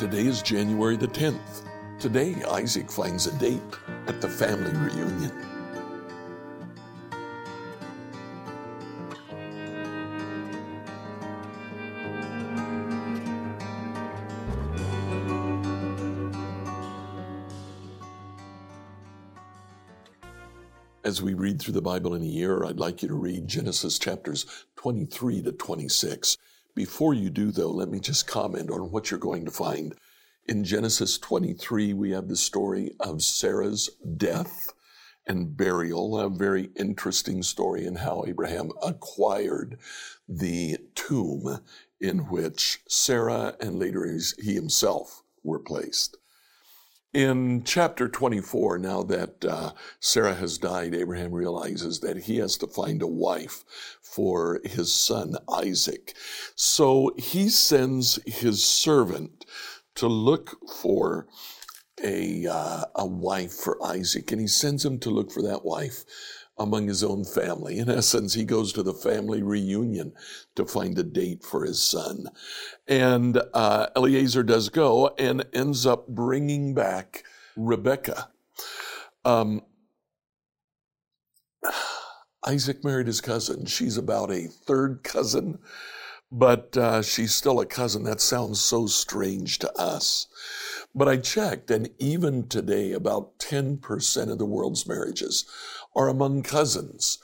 Today is January the 10th. Today, Isaac finds a date at the family reunion. As we read through the Bible in a year, I'd like you to read Genesis chapters 23 to 26. Before you do, though, let me just comment on what you're going to find. In Genesis 23, we have the story of Sarah's death and burial, a very interesting story in how Abraham acquired the tomb in which Sarah and later he himself were placed. In chapter 24, now that uh, Sarah has died, Abraham realizes that he has to find a wife for his son Isaac. So he sends his servant to look for a, uh, a wife for Isaac, and he sends him to look for that wife among his own family. In essence, he goes to the family reunion to find a date for his son. And uh, Eliezer does go and ends up bringing back Rebecca. Um, Isaac married his cousin. She's about a third cousin, but uh, she's still a cousin. That sounds so strange to us. But I checked, and even today, about 10% of the world's marriages are among cousins,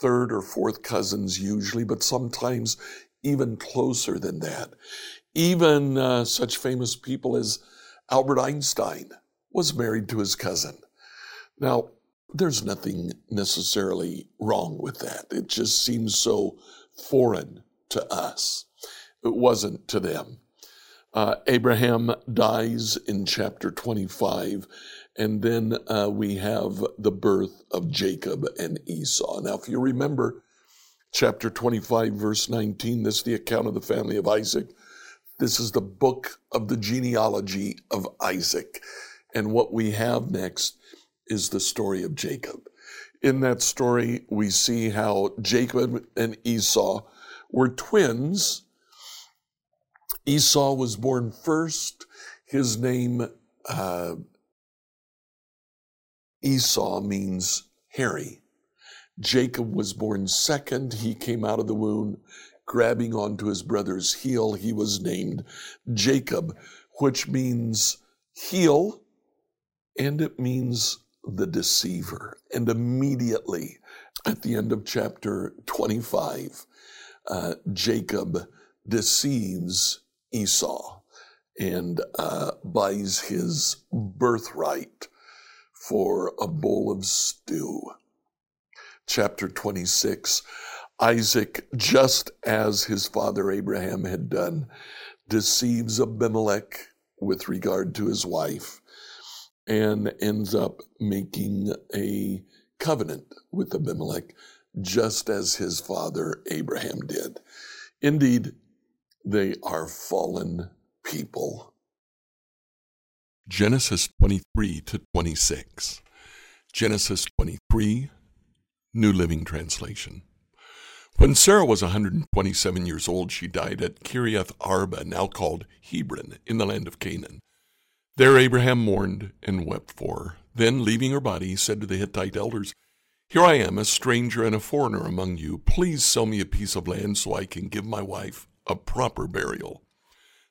third or fourth cousins usually, but sometimes even closer than that. Even uh, such famous people as Albert Einstein was married to his cousin. Now, there's nothing necessarily wrong with that. It just seems so foreign to us. It wasn't to them. Uh, Abraham dies in chapter 25, and then uh, we have the birth of Jacob and Esau. Now, if you remember chapter 25, verse 19, this is the account of the family of Isaac. This is the book of the genealogy of Isaac. And what we have next is the story of Jacob. In that story, we see how Jacob and Esau were twins Esau was born first. His name, uh, Esau, means hairy. Jacob was born second. He came out of the womb grabbing onto his brother's heel. He was named Jacob, which means heel, and it means the deceiver. And immediately at the end of chapter 25, uh, Jacob deceives Esau and uh, buys his birthright for a bowl of stew. Chapter 26 Isaac, just as his father Abraham had done, deceives Abimelech with regard to his wife and ends up making a covenant with Abimelech, just as his father Abraham did. Indeed, they are fallen people. Genesis 23 to 26. Genesis 23, New Living Translation. When Sarah was 127 years old, she died at Kiriath Arba, now called Hebron, in the land of Canaan. There Abraham mourned and wept for her. Then, leaving her body, he said to the Hittite elders, Here I am, a stranger and a foreigner among you. Please sell me a piece of land so I can give my wife a proper burial.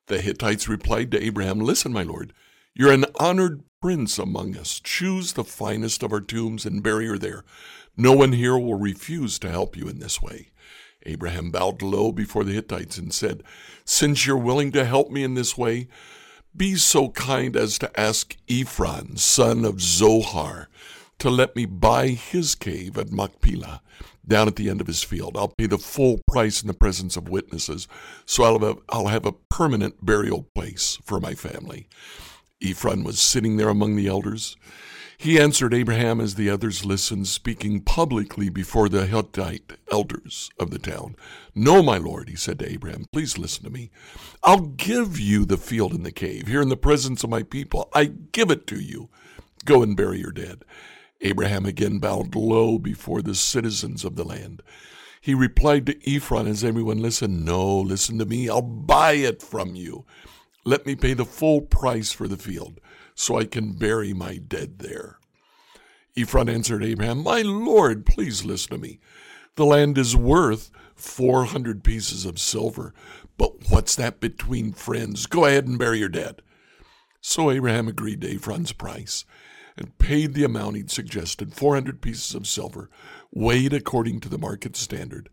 The Hittites replied to Abraham, Listen, my lord, you're an honored prince among us. Choose the finest of our tombs and bury her there. No one here will refuse to help you in this way. Abraham bowed low before the Hittites and said, Since you're willing to help me in this way, be so kind as to ask Ephron, son of Zohar, to let me buy his cave at Machpelah down at the end of his field. I'll pay the full price in the presence of witnesses, so I'll have a, I'll have a permanent burial place for my family. Ephron was sitting there among the elders. He answered Abraham as the others listened, speaking publicly before the Hittite elders of the town. No, my lord, he said to Abraham, please listen to me. I'll give you the field and the cave here in the presence of my people. I give it to you. Go and bury your dead. Abraham again bowed low before the citizens of the land. He replied to Ephron as everyone listened, No, listen to me. I'll buy it from you. Let me pay the full price for the field, so I can bury my dead there. Ephron answered Abraham, My Lord, please listen to me. The land is worth 400 pieces of silver, but what's that between friends? Go ahead and bury your dead. So Abraham agreed to Ephron's price and paid the amount he'd suggested 400 pieces of silver, weighed according to the market standard.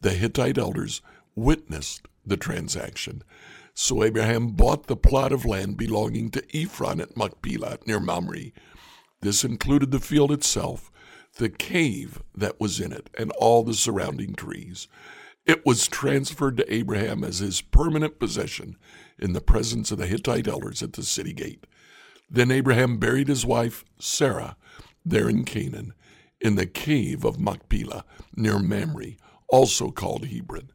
The Hittite elders witnessed the transaction. So Abraham bought the plot of land belonging to Ephron at Machpelah near Mamre. This included the field itself, the cave that was in it, and all the surrounding trees. It was transferred to Abraham as his permanent possession in the presence of the Hittite elders at the city gate. Then Abraham buried his wife, Sarah, there in Canaan, in the cave of Machpelah, near Mamre, also called Hebron.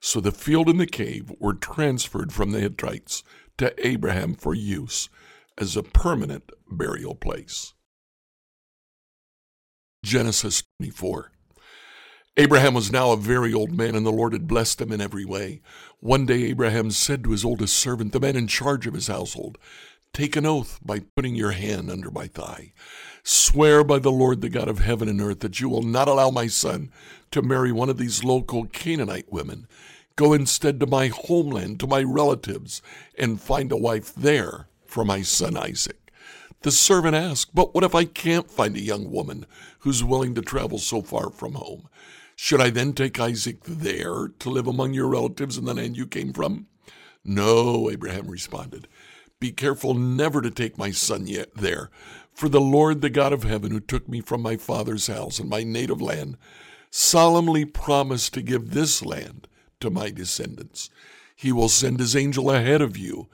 So the field and the cave were transferred from the Hittites to Abraham for use as a permanent burial place. Genesis 24. Abraham was now a very old man, and the Lord had blessed him in every way. One day Abraham said to his oldest servant, the man in charge of his household, Take an oath by putting your hand under my thigh. Swear by the Lord, the God of heaven and earth, that you will not allow my son to marry one of these local Canaanite women. Go instead to my homeland, to my relatives, and find a wife there for my son Isaac. The servant asked, But what if I can't find a young woman who's willing to travel so far from home? Should I then take Isaac there to live among your relatives in the land you came from? No, Abraham responded. Be careful never to take my son yet there. For the Lord, the God of heaven, who took me from my father's house and my native land, solemnly promised to give this land to my descendants. He will send his angel ahead of you.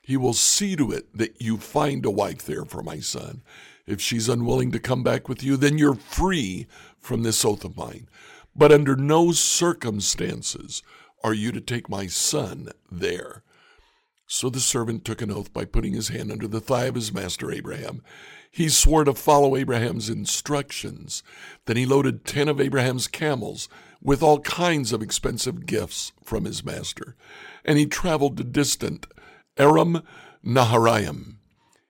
He will see to it that you find a wife there for my son. If she's unwilling to come back with you, then you're free from this oath of mine. But under no circumstances are you to take my son there. So the servant took an oath by putting his hand under the thigh of his master Abraham. He swore to follow Abraham's instructions. Then he loaded ten of Abraham's camels with all kinds of expensive gifts from his master. And he traveled to distant Aram Naharaim.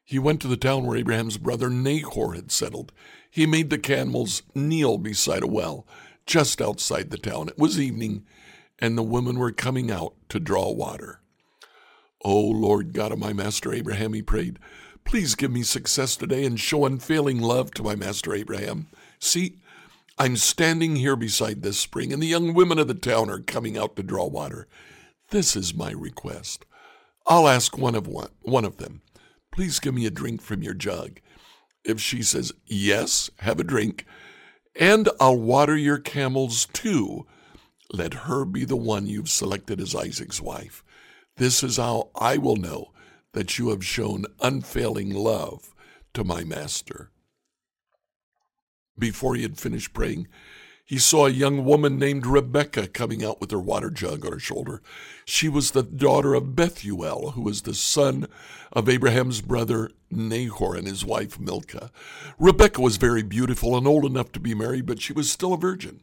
He went to the town where Abraham's brother Nahor had settled. He made the camels kneel beside a well just outside the town. It was evening, and the women were coming out to draw water. O oh, Lord God of my master Abraham, he prayed, please give me success today and show unfailing love to my master Abraham. See, I'm standing here beside this spring, and the young women of the town are coming out to draw water. This is my request. I'll ask one of one, one of them. Please give me a drink from your jug. If she says yes, have a drink, and I'll water your camels too. Let her be the one you've selected as Isaac's wife. This is how I will know that you have shown unfailing love to my master. Before he had finished praying, he saw a young woman named Rebekah coming out with her water jug on her shoulder. She was the daughter of Bethuel, who was the son of Abraham's brother Nahor and his wife Milcah. Rebecca was very beautiful and old enough to be married, but she was still a virgin.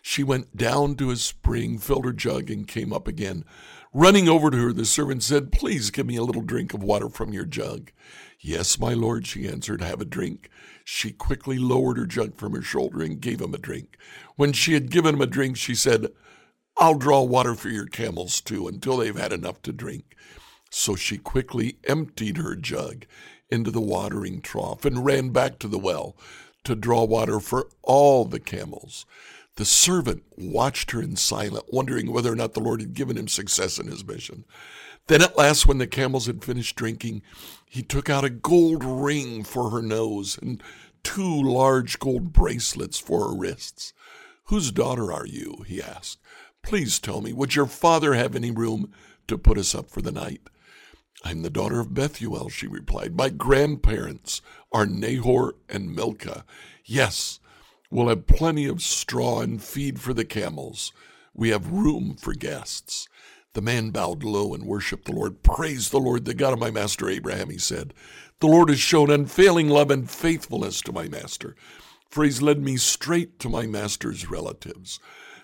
She went down to a spring, filled her jug, and came up again. Running over to her, the servant said, Please give me a little drink of water from your jug. Yes, my lord, she answered, Have a drink. She quickly lowered her jug from her shoulder and gave him a drink. When she had given him a drink, she said, I'll draw water for your camels too until they've had enough to drink. So she quickly emptied her jug into the watering trough and ran back to the well to draw water for all the camels. The servant watched her in silence, wondering whether or not the Lord had given him success in his mission. Then at last, when the camels had finished drinking, he took out a gold ring for her nose and two large gold bracelets for her wrists. Whose daughter are you? he asked. Please tell me, would your father have any room to put us up for the night? I'm the daughter of Bethuel, she replied. My grandparents are Nahor and Milcah. Yes, We'll have plenty of straw and feed for the camels. We have room for guests. The man bowed low and worshiped the Lord. Praise the Lord, the God of my master Abraham, he said. The Lord has shown unfailing love and faithfulness to my master, for he's led me straight to my master's relatives.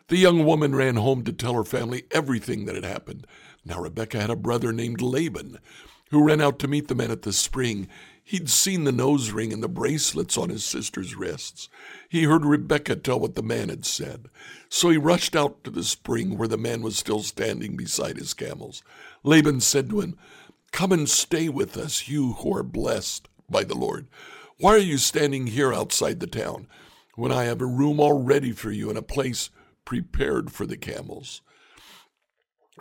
The young woman ran home to tell her family everything that had happened. Now Rebekah had a brother named Laban who ran out to meet the men at the spring. He'd seen the nose ring and the bracelets on his sister's wrists. He heard Rebekah tell what the man had said. So he rushed out to the spring where the man was still standing beside his camels. Laban said to him, Come and stay with us, you who are blessed by the Lord. Why are you standing here outside the town when I have a room all ready for you and a place prepared for the camels?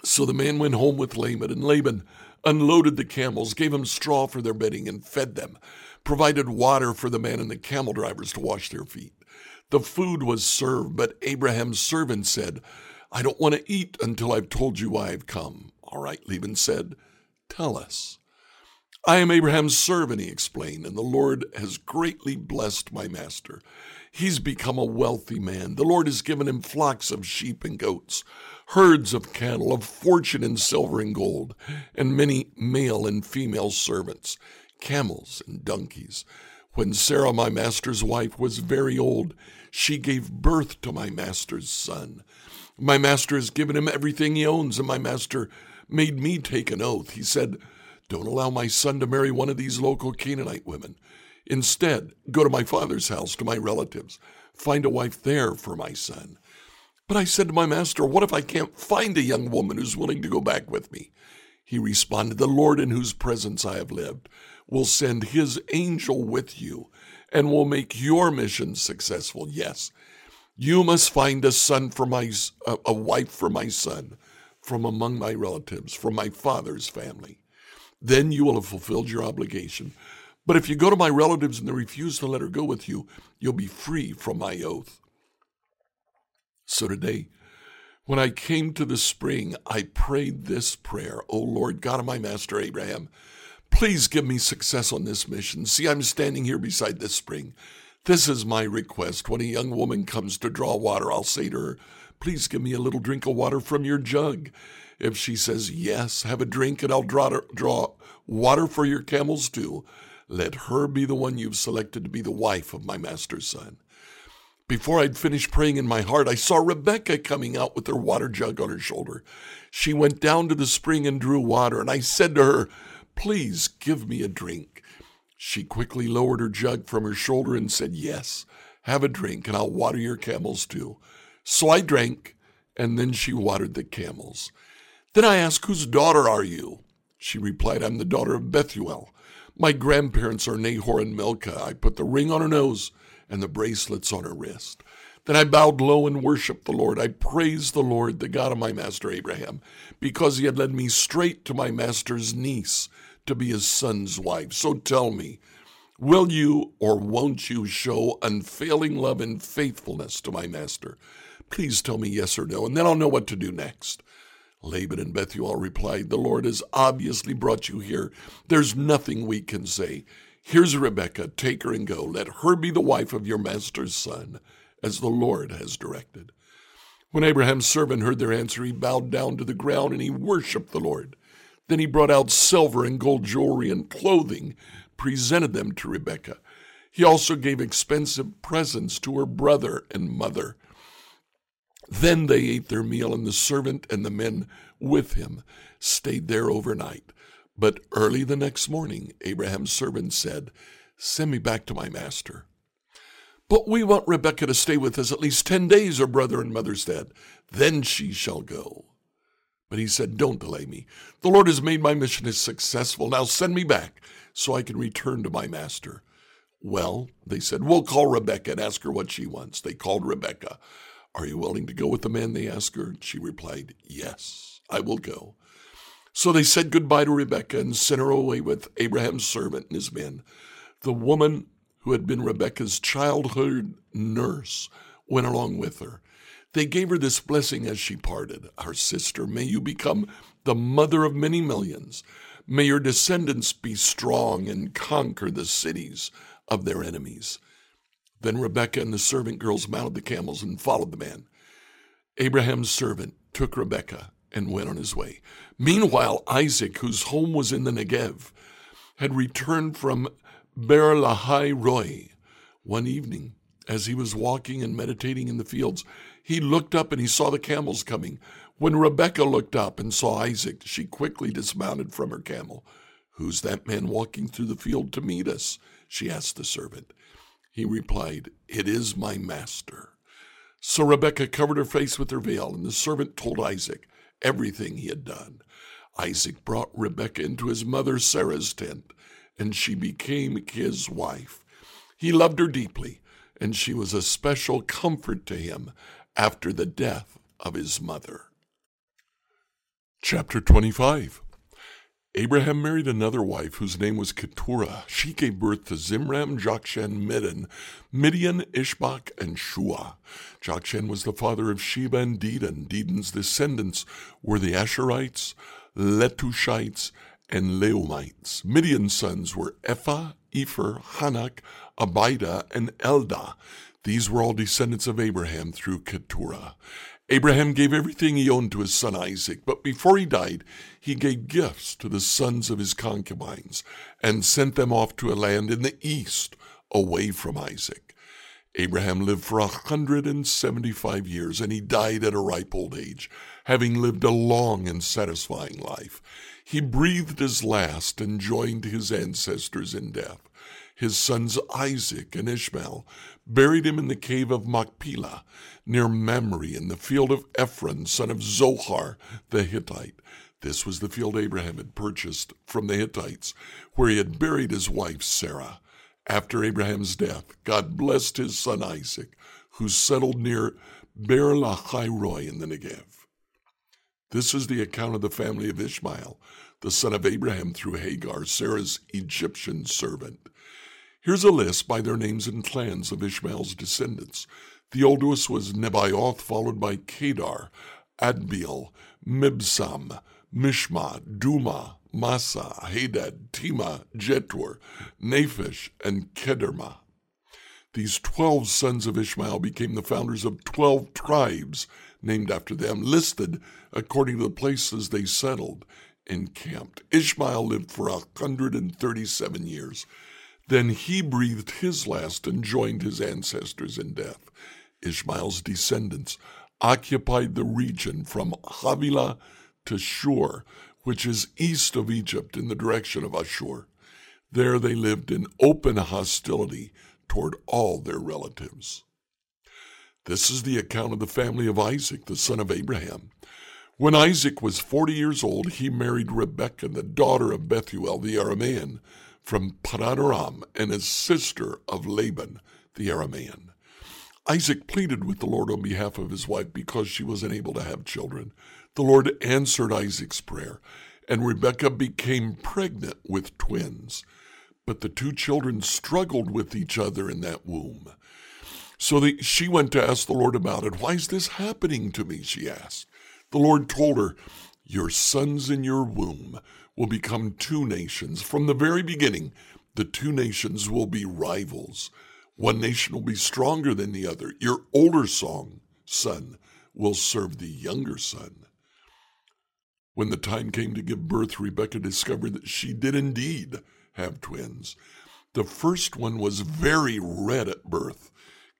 So the man went home with Laban, and Laban unloaded the camels, gave them straw for their bedding, and fed them, provided water for the man and the camel drivers to wash their feet. The food was served, but Abraham's servant said, I don't want to eat until I've told you why I've come. All right, Laban said, Tell us. I am Abraham's servant, he explained, and the Lord has greatly blessed my master. He's become a wealthy man. The Lord has given him flocks of sheep and goats, herds of cattle, of fortune in silver and gold, and many male and female servants, camels and donkeys. When Sarah, my master's wife, was very old, she gave birth to my master's son. My master has given him everything he owns, and my master made me take an oath. He said, Don't allow my son to marry one of these local Canaanite women. Instead, go to my father's house, to my relatives. Find a wife there for my son. But I said to my master, What if I can't find a young woman who's willing to go back with me? He responded, The Lord in whose presence I have lived will send his angel with you and will make your mission successful. Yes, you must find a son for my a wife for my son from among my relatives, from my father's family. Then you will have fulfilled your obligation. But if you go to my relatives and they refuse to let her go with you, you'll be free from my oath. So today, when I came to the spring, I prayed this prayer O Lord, God of my master Abraham, please give me success on this mission. See, I'm standing here beside this spring. This is my request. When a young woman comes to draw water, I'll say to her, Please give me a little drink of water from your jug. If she says yes, have a drink and I'll draw, draw water for your camels too. Let her be the one you've selected to be the wife of my master's son. Before I'd finished praying in my heart, I saw Rebekah coming out with her water jug on her shoulder. She went down to the spring and drew water, and I said to her, Please give me a drink. She quickly lowered her jug from her shoulder and said, Yes, have a drink, and I'll water your camels too. So I drank, and then she watered the camels. Then I asked, Whose daughter are you? She replied, I'm the daughter of Bethuel. My grandparents are Nahor and Milcah. I put the ring on her nose and the bracelets on her wrist. Then I bowed low and worshiped the Lord. I praised the Lord, the God of my master Abraham, because he had led me straight to my master's niece to be his son's wife. So tell me, will you or won't you show unfailing love and faithfulness to my master? Please tell me yes or no, and then I'll know what to do next. Laban and Bethuel replied, The Lord has obviously brought you here. There's nothing we can say. Here's Rebekah, take her and go. Let her be the wife of your master's son, as the Lord has directed. When Abraham's servant heard their answer, he bowed down to the ground and he worshiped the Lord. Then he brought out silver and gold jewelry and clothing, presented them to Rebekah. He also gave expensive presents to her brother and mother. Then they ate their meal, and the servant and the men with him stayed there overnight. But early the next morning, Abraham's servant said, Send me back to my master. But we want Rebekah to stay with us at least ten days, her brother and mother said. Then she shall go. But he said, Don't delay me. The Lord has made my mission successful. Now send me back so I can return to my master. Well, they said, We'll call Rebekah and ask her what she wants. They called Rebekah. Are you willing to go with the man? They asked her. She replied, Yes, I will go. So they said goodbye to Rebekah and sent her away with Abraham's servant and his men. The woman who had been Rebekah's childhood nurse went along with her. They gave her this blessing as she parted Our sister, may you become the mother of many millions. May your descendants be strong and conquer the cities of their enemies. Then Rebekah and the servant girls mounted the camels and followed the man. Abraham's servant took Rebekah and went on his way. Meanwhile, Isaac, whose home was in the Negev, had returned from Beer Lahai Roi. One evening, as he was walking and meditating in the fields, He looked up and he saw the camels coming. When Rebekah looked up and saw Isaac, she quickly dismounted from her camel. Who's that man walking through the field to meet us? she asked the servant. He replied, It is my master. So Rebekah covered her face with her veil, and the servant told Isaac everything he had done. Isaac brought Rebekah into his mother Sarah's tent, and she became his wife. He loved her deeply, and she was a special comfort to him after the death of his mother. Chapter 25 Abraham married another wife whose name was Keturah. She gave birth to Zimran, Jokshan, Midian, Midian, Ishbak, and Shuah. Jokshan was the father of Sheba and Dedan. Dedan's descendants were the Asshurites, Letushites, and Leummites. Midian's sons were Ephah, Epher, Hanoch, Abida, and Eldaah. These were all descendants of Abraham through Keturah. Abraham gave everything he owned to his son Isaac, but before he died, he gave gifts to the sons of his concubines and sent them off to a land in the east, away from Isaac. Abraham lived for a hundred and seventy five years, and he died at a ripe old age, having lived a long and satisfying life. He breathed his last and joined his ancestors in death. His sons Isaac and Ishmael buried him in the cave of Machpelah near Mamre in the field of Ephron, son of Zohar the Hittite. This was the field Abraham had purchased from the Hittites, where he had buried his wife Sarah. After Abraham's death, God blessed his son Isaac, who settled near Beer Lahai in the Negev. This is the account of the family of Ishmael, the son of Abraham through Hagar, Sarah's Egyptian servant. Here's a list by their names and clans of Ishmael's descendants. The oldest was Nebaioth, followed by Kedar, Adbeel, Mibsam, Mishma, Dumah, Massa, Hadad, Tema, Jetur, Naphish, and Kedemah. These twelve sons of Ishmael became the founders of twelve tribes named after them, listed according to the places they settled and camped. Ishmael lived for a hundred and thirty-seven years. Then he breathed his last and joined his ancestors in death. Ishmael's descendants occupied the region from Havilah to Shur, which is east of Egypt in the direction of Ashur. There they lived in open hostility toward all their relatives. This is the account of the family of Isaac, the son of Abraham. When Isaac was forty years old, he married Rebekah, the daughter of Bethuel the Aramean, from Padan Aram, and a sister of Laban the Aramean. Isaac pleaded with the Lord on behalf of his wife because she was unable to have children. The Lord answered Isaac's prayer, and Rebekah became pregnant with twins. But the two children struggled with each other in that womb. So she went to ask the Lord about it. Why is this happening to me? She asked. The Lord told her, Your sons in your womb will become two nations. From the very beginning, the two nations will be rivals. One nation will be stronger than the other. Your older song, son will serve the younger son. When the time came to give birth, Rebekah discovered that she did indeed have twins. The first one was very red at birth,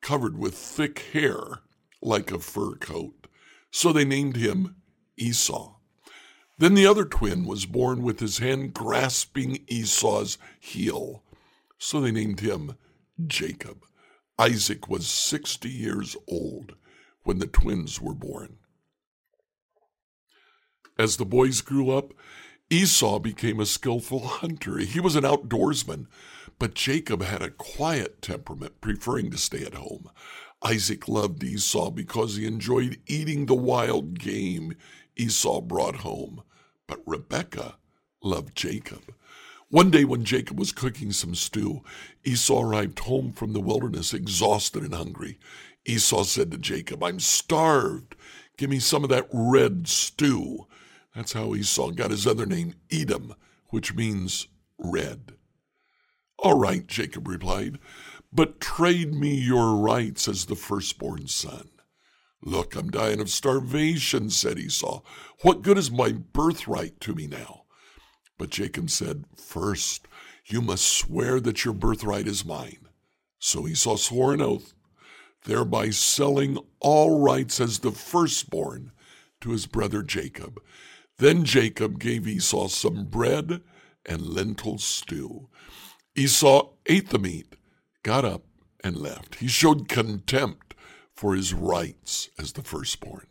covered with thick hair like a fur coat. So they named him Esau. Then the other twin was born with his hand grasping Esau's heel. So they named him Jacob. Isaac was 60 years old when the twins were born. As the boys grew up, Esau became a skillful hunter. He was an outdoorsman, but Jacob had a quiet temperament, preferring to stay at home. Isaac loved Esau because he enjoyed eating the wild game Esau brought home, but Rebekah loved Jacob. One day, when Jacob was cooking some stew, Esau arrived home from the wilderness exhausted and hungry. Esau said to Jacob, I'm starved. Give me some of that red stew. That's how Esau got his other name, Edom, which means red. All right, Jacob replied, but trade me your rights as the firstborn son. Look, I'm dying of starvation, said Esau. What good is my birthright to me now? But Jacob said, First, you must swear that your birthright is mine. So Esau swore an oath. thereby selling all rights as the firstborn to his brother Jacob. Then Jacob gave Esau some bread and lentil stew. Esau ate the meat, got up, and left. He showed contempt for his rights as the firstborn.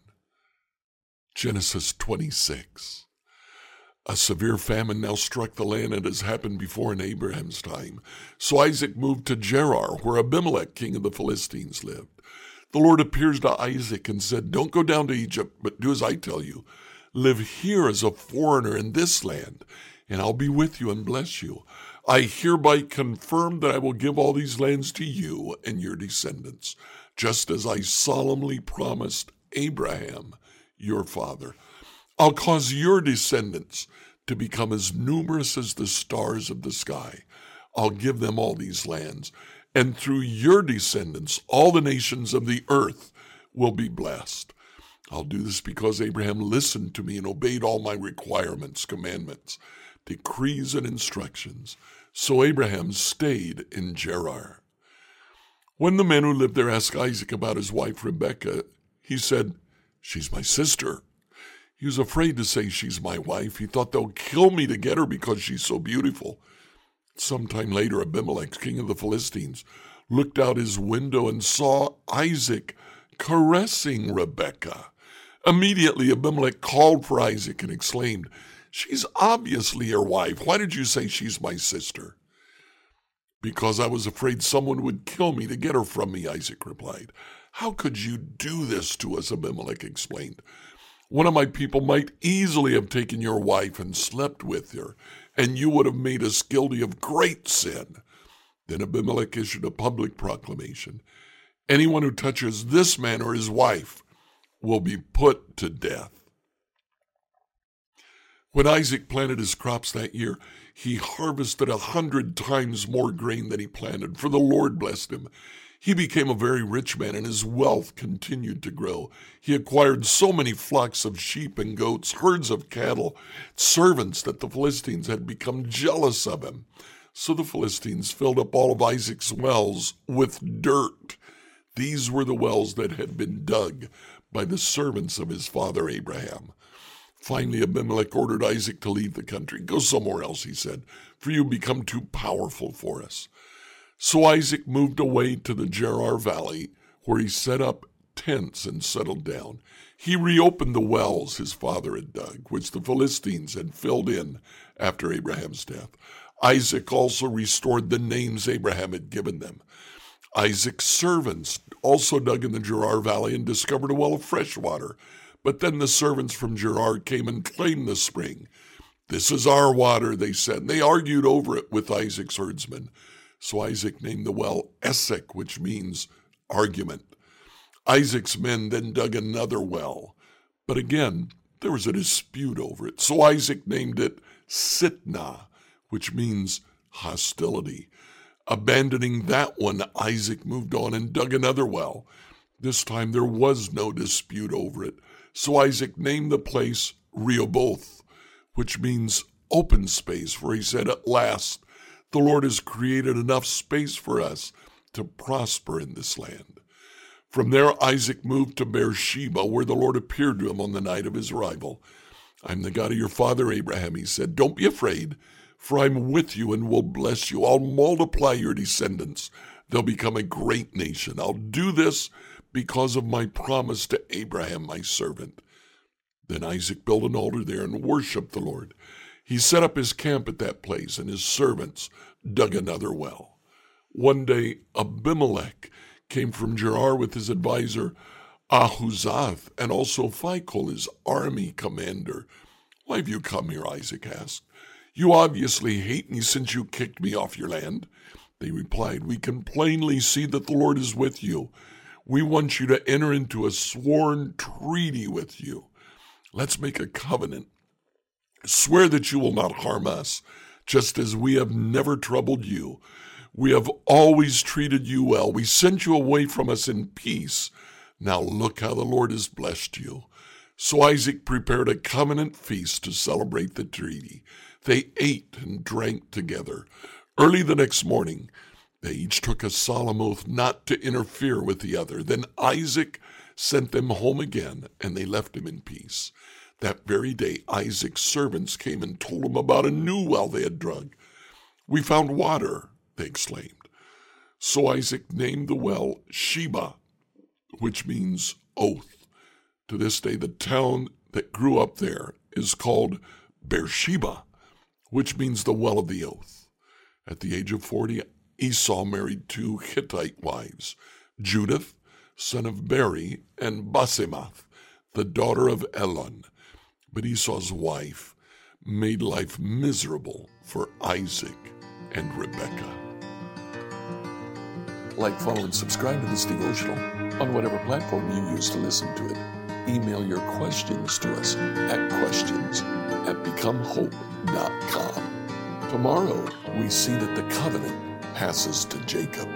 Genesis 26. A severe famine now struck the land, and has happened before in Abraham's time. So Isaac moved to Gerar, where Abimelech, king of the Philistines, lived. The Lord appears to Isaac and said, Don't go down to Egypt, but do as I tell you. Live here as a foreigner in this land, and I'll be with you and bless you. I hereby confirm that I will give all these lands to you and your descendants, just as I solemnly promised Abraham, your father. I'll cause your descendants to become as numerous as the stars of the sky. I'll give them all these lands, and through your descendants, all the nations of the earth will be blessed. I'll do this because Abraham listened to me and obeyed all my requirements, commandments, decrees, and instructions. So Abraham stayed in Gerar. When the man who lived there asked Isaac about his wife Rebekah, he said, She's my sister. He was afraid to say she's my wife. He thought they'll kill me to get her because she's so beautiful. Sometime later, Abimelech, king of the Philistines, looked out his window and saw Isaac caressing Rebekah. Immediately, Abimelech called for Isaac and exclaimed, She's obviously your wife. Why did you say she's my sister? Because I was afraid someone would kill me to get her from me, Isaac replied. How could you do this to us? Abimelech explained. One of my people might easily have taken your wife and slept with her, and you would have made us guilty of great sin. Then Abimelech issued a public proclamation Anyone who touches this man or his wife will be put to death. When Isaac planted his crops that year, he harvested a hundred times more grain than he planted, for the Lord blessed him. He became a very rich man, and his wealth continued to grow. He acquired so many flocks of sheep and goats, herds of cattle, servants that the Philistines had become jealous of him. So the Philistines filled up all of Isaac's wells with dirt. These were the wells that had been dug by the servants of his father Abraham. Finally, Abimelech ordered Isaac to leave the country. Go somewhere else, he said, for you become too powerful for us. So Isaac moved away to the Gerar Valley, where he set up tents and settled down. He reopened the wells his father had dug, which the Philistines had filled in after Abraham's death. Isaac also restored the names Abraham had given them. Isaac's servants also dug in the Gerar Valley and discovered a well of fresh water. But then the servants from Gerar came and claimed the spring. This is our water, they said, and they argued over it with Isaac's herdsmen. So Isaac named the well Esek, which means argument. Isaac's men then dug another well, but again, there was a dispute over it. So Isaac named it Sitnah, which means hostility. Abandoning that one, Isaac moved on and dug another well. This time there was no dispute over it. So Isaac named the place Rehoboth, which means open space, for he said, At last the Lord has created enough space for us to prosper in this land. From there, Isaac moved to Beersheba, where the Lord appeared to him on the night of his arrival. I'm the God of your father Abraham, he said. Don't be afraid, for I'm with you and will bless you. I'll multiply your descendants. They'll become a great nation. I'll do this because of my promise to Abraham, my servant. Then Isaac built an altar there and worshiped the Lord. He set up his camp at that place, and his servants dug another well. One day, Abimelech came from Gerar with his adviser Ahuzzath, and also Phicol, his army commander. Why have you come here? Isaac asked. You obviously hate me since you kicked me off your land. They replied, We can plainly see that the Lord is with you. We want you to enter into a sworn treaty with you. Let's make a covenant Swear that you will not harm us, just as we have never troubled you. We have always treated you well. We sent you away from us in peace. Now look how the Lord has blessed you. So Isaac prepared a covenant feast to celebrate the treaty. They ate and drank together. Early the next morning, They each took a solemn oath not to interfere with the other. Then Isaac sent them home again, and they left him in peace. That very day, Isaac's servants came and told him about a new well they had drug. We found water, they exclaimed. So Isaac named the well Sheba, which means oath. To this day, the town that grew up there is called Beersheba, which means the well of the oath. At the age of 40, Esau married two Hittite wives, Judith, son of Beeri, and Basemath, the daughter of Elon. But Esau's wife made life miserable for Isaac and Rebekah. Like, follow, and subscribe to this devotional on whatever platform you use to listen to it. Email your questions to us at questions at becomehope.com. Tomorrow, we see that the covenant passes to Jacob.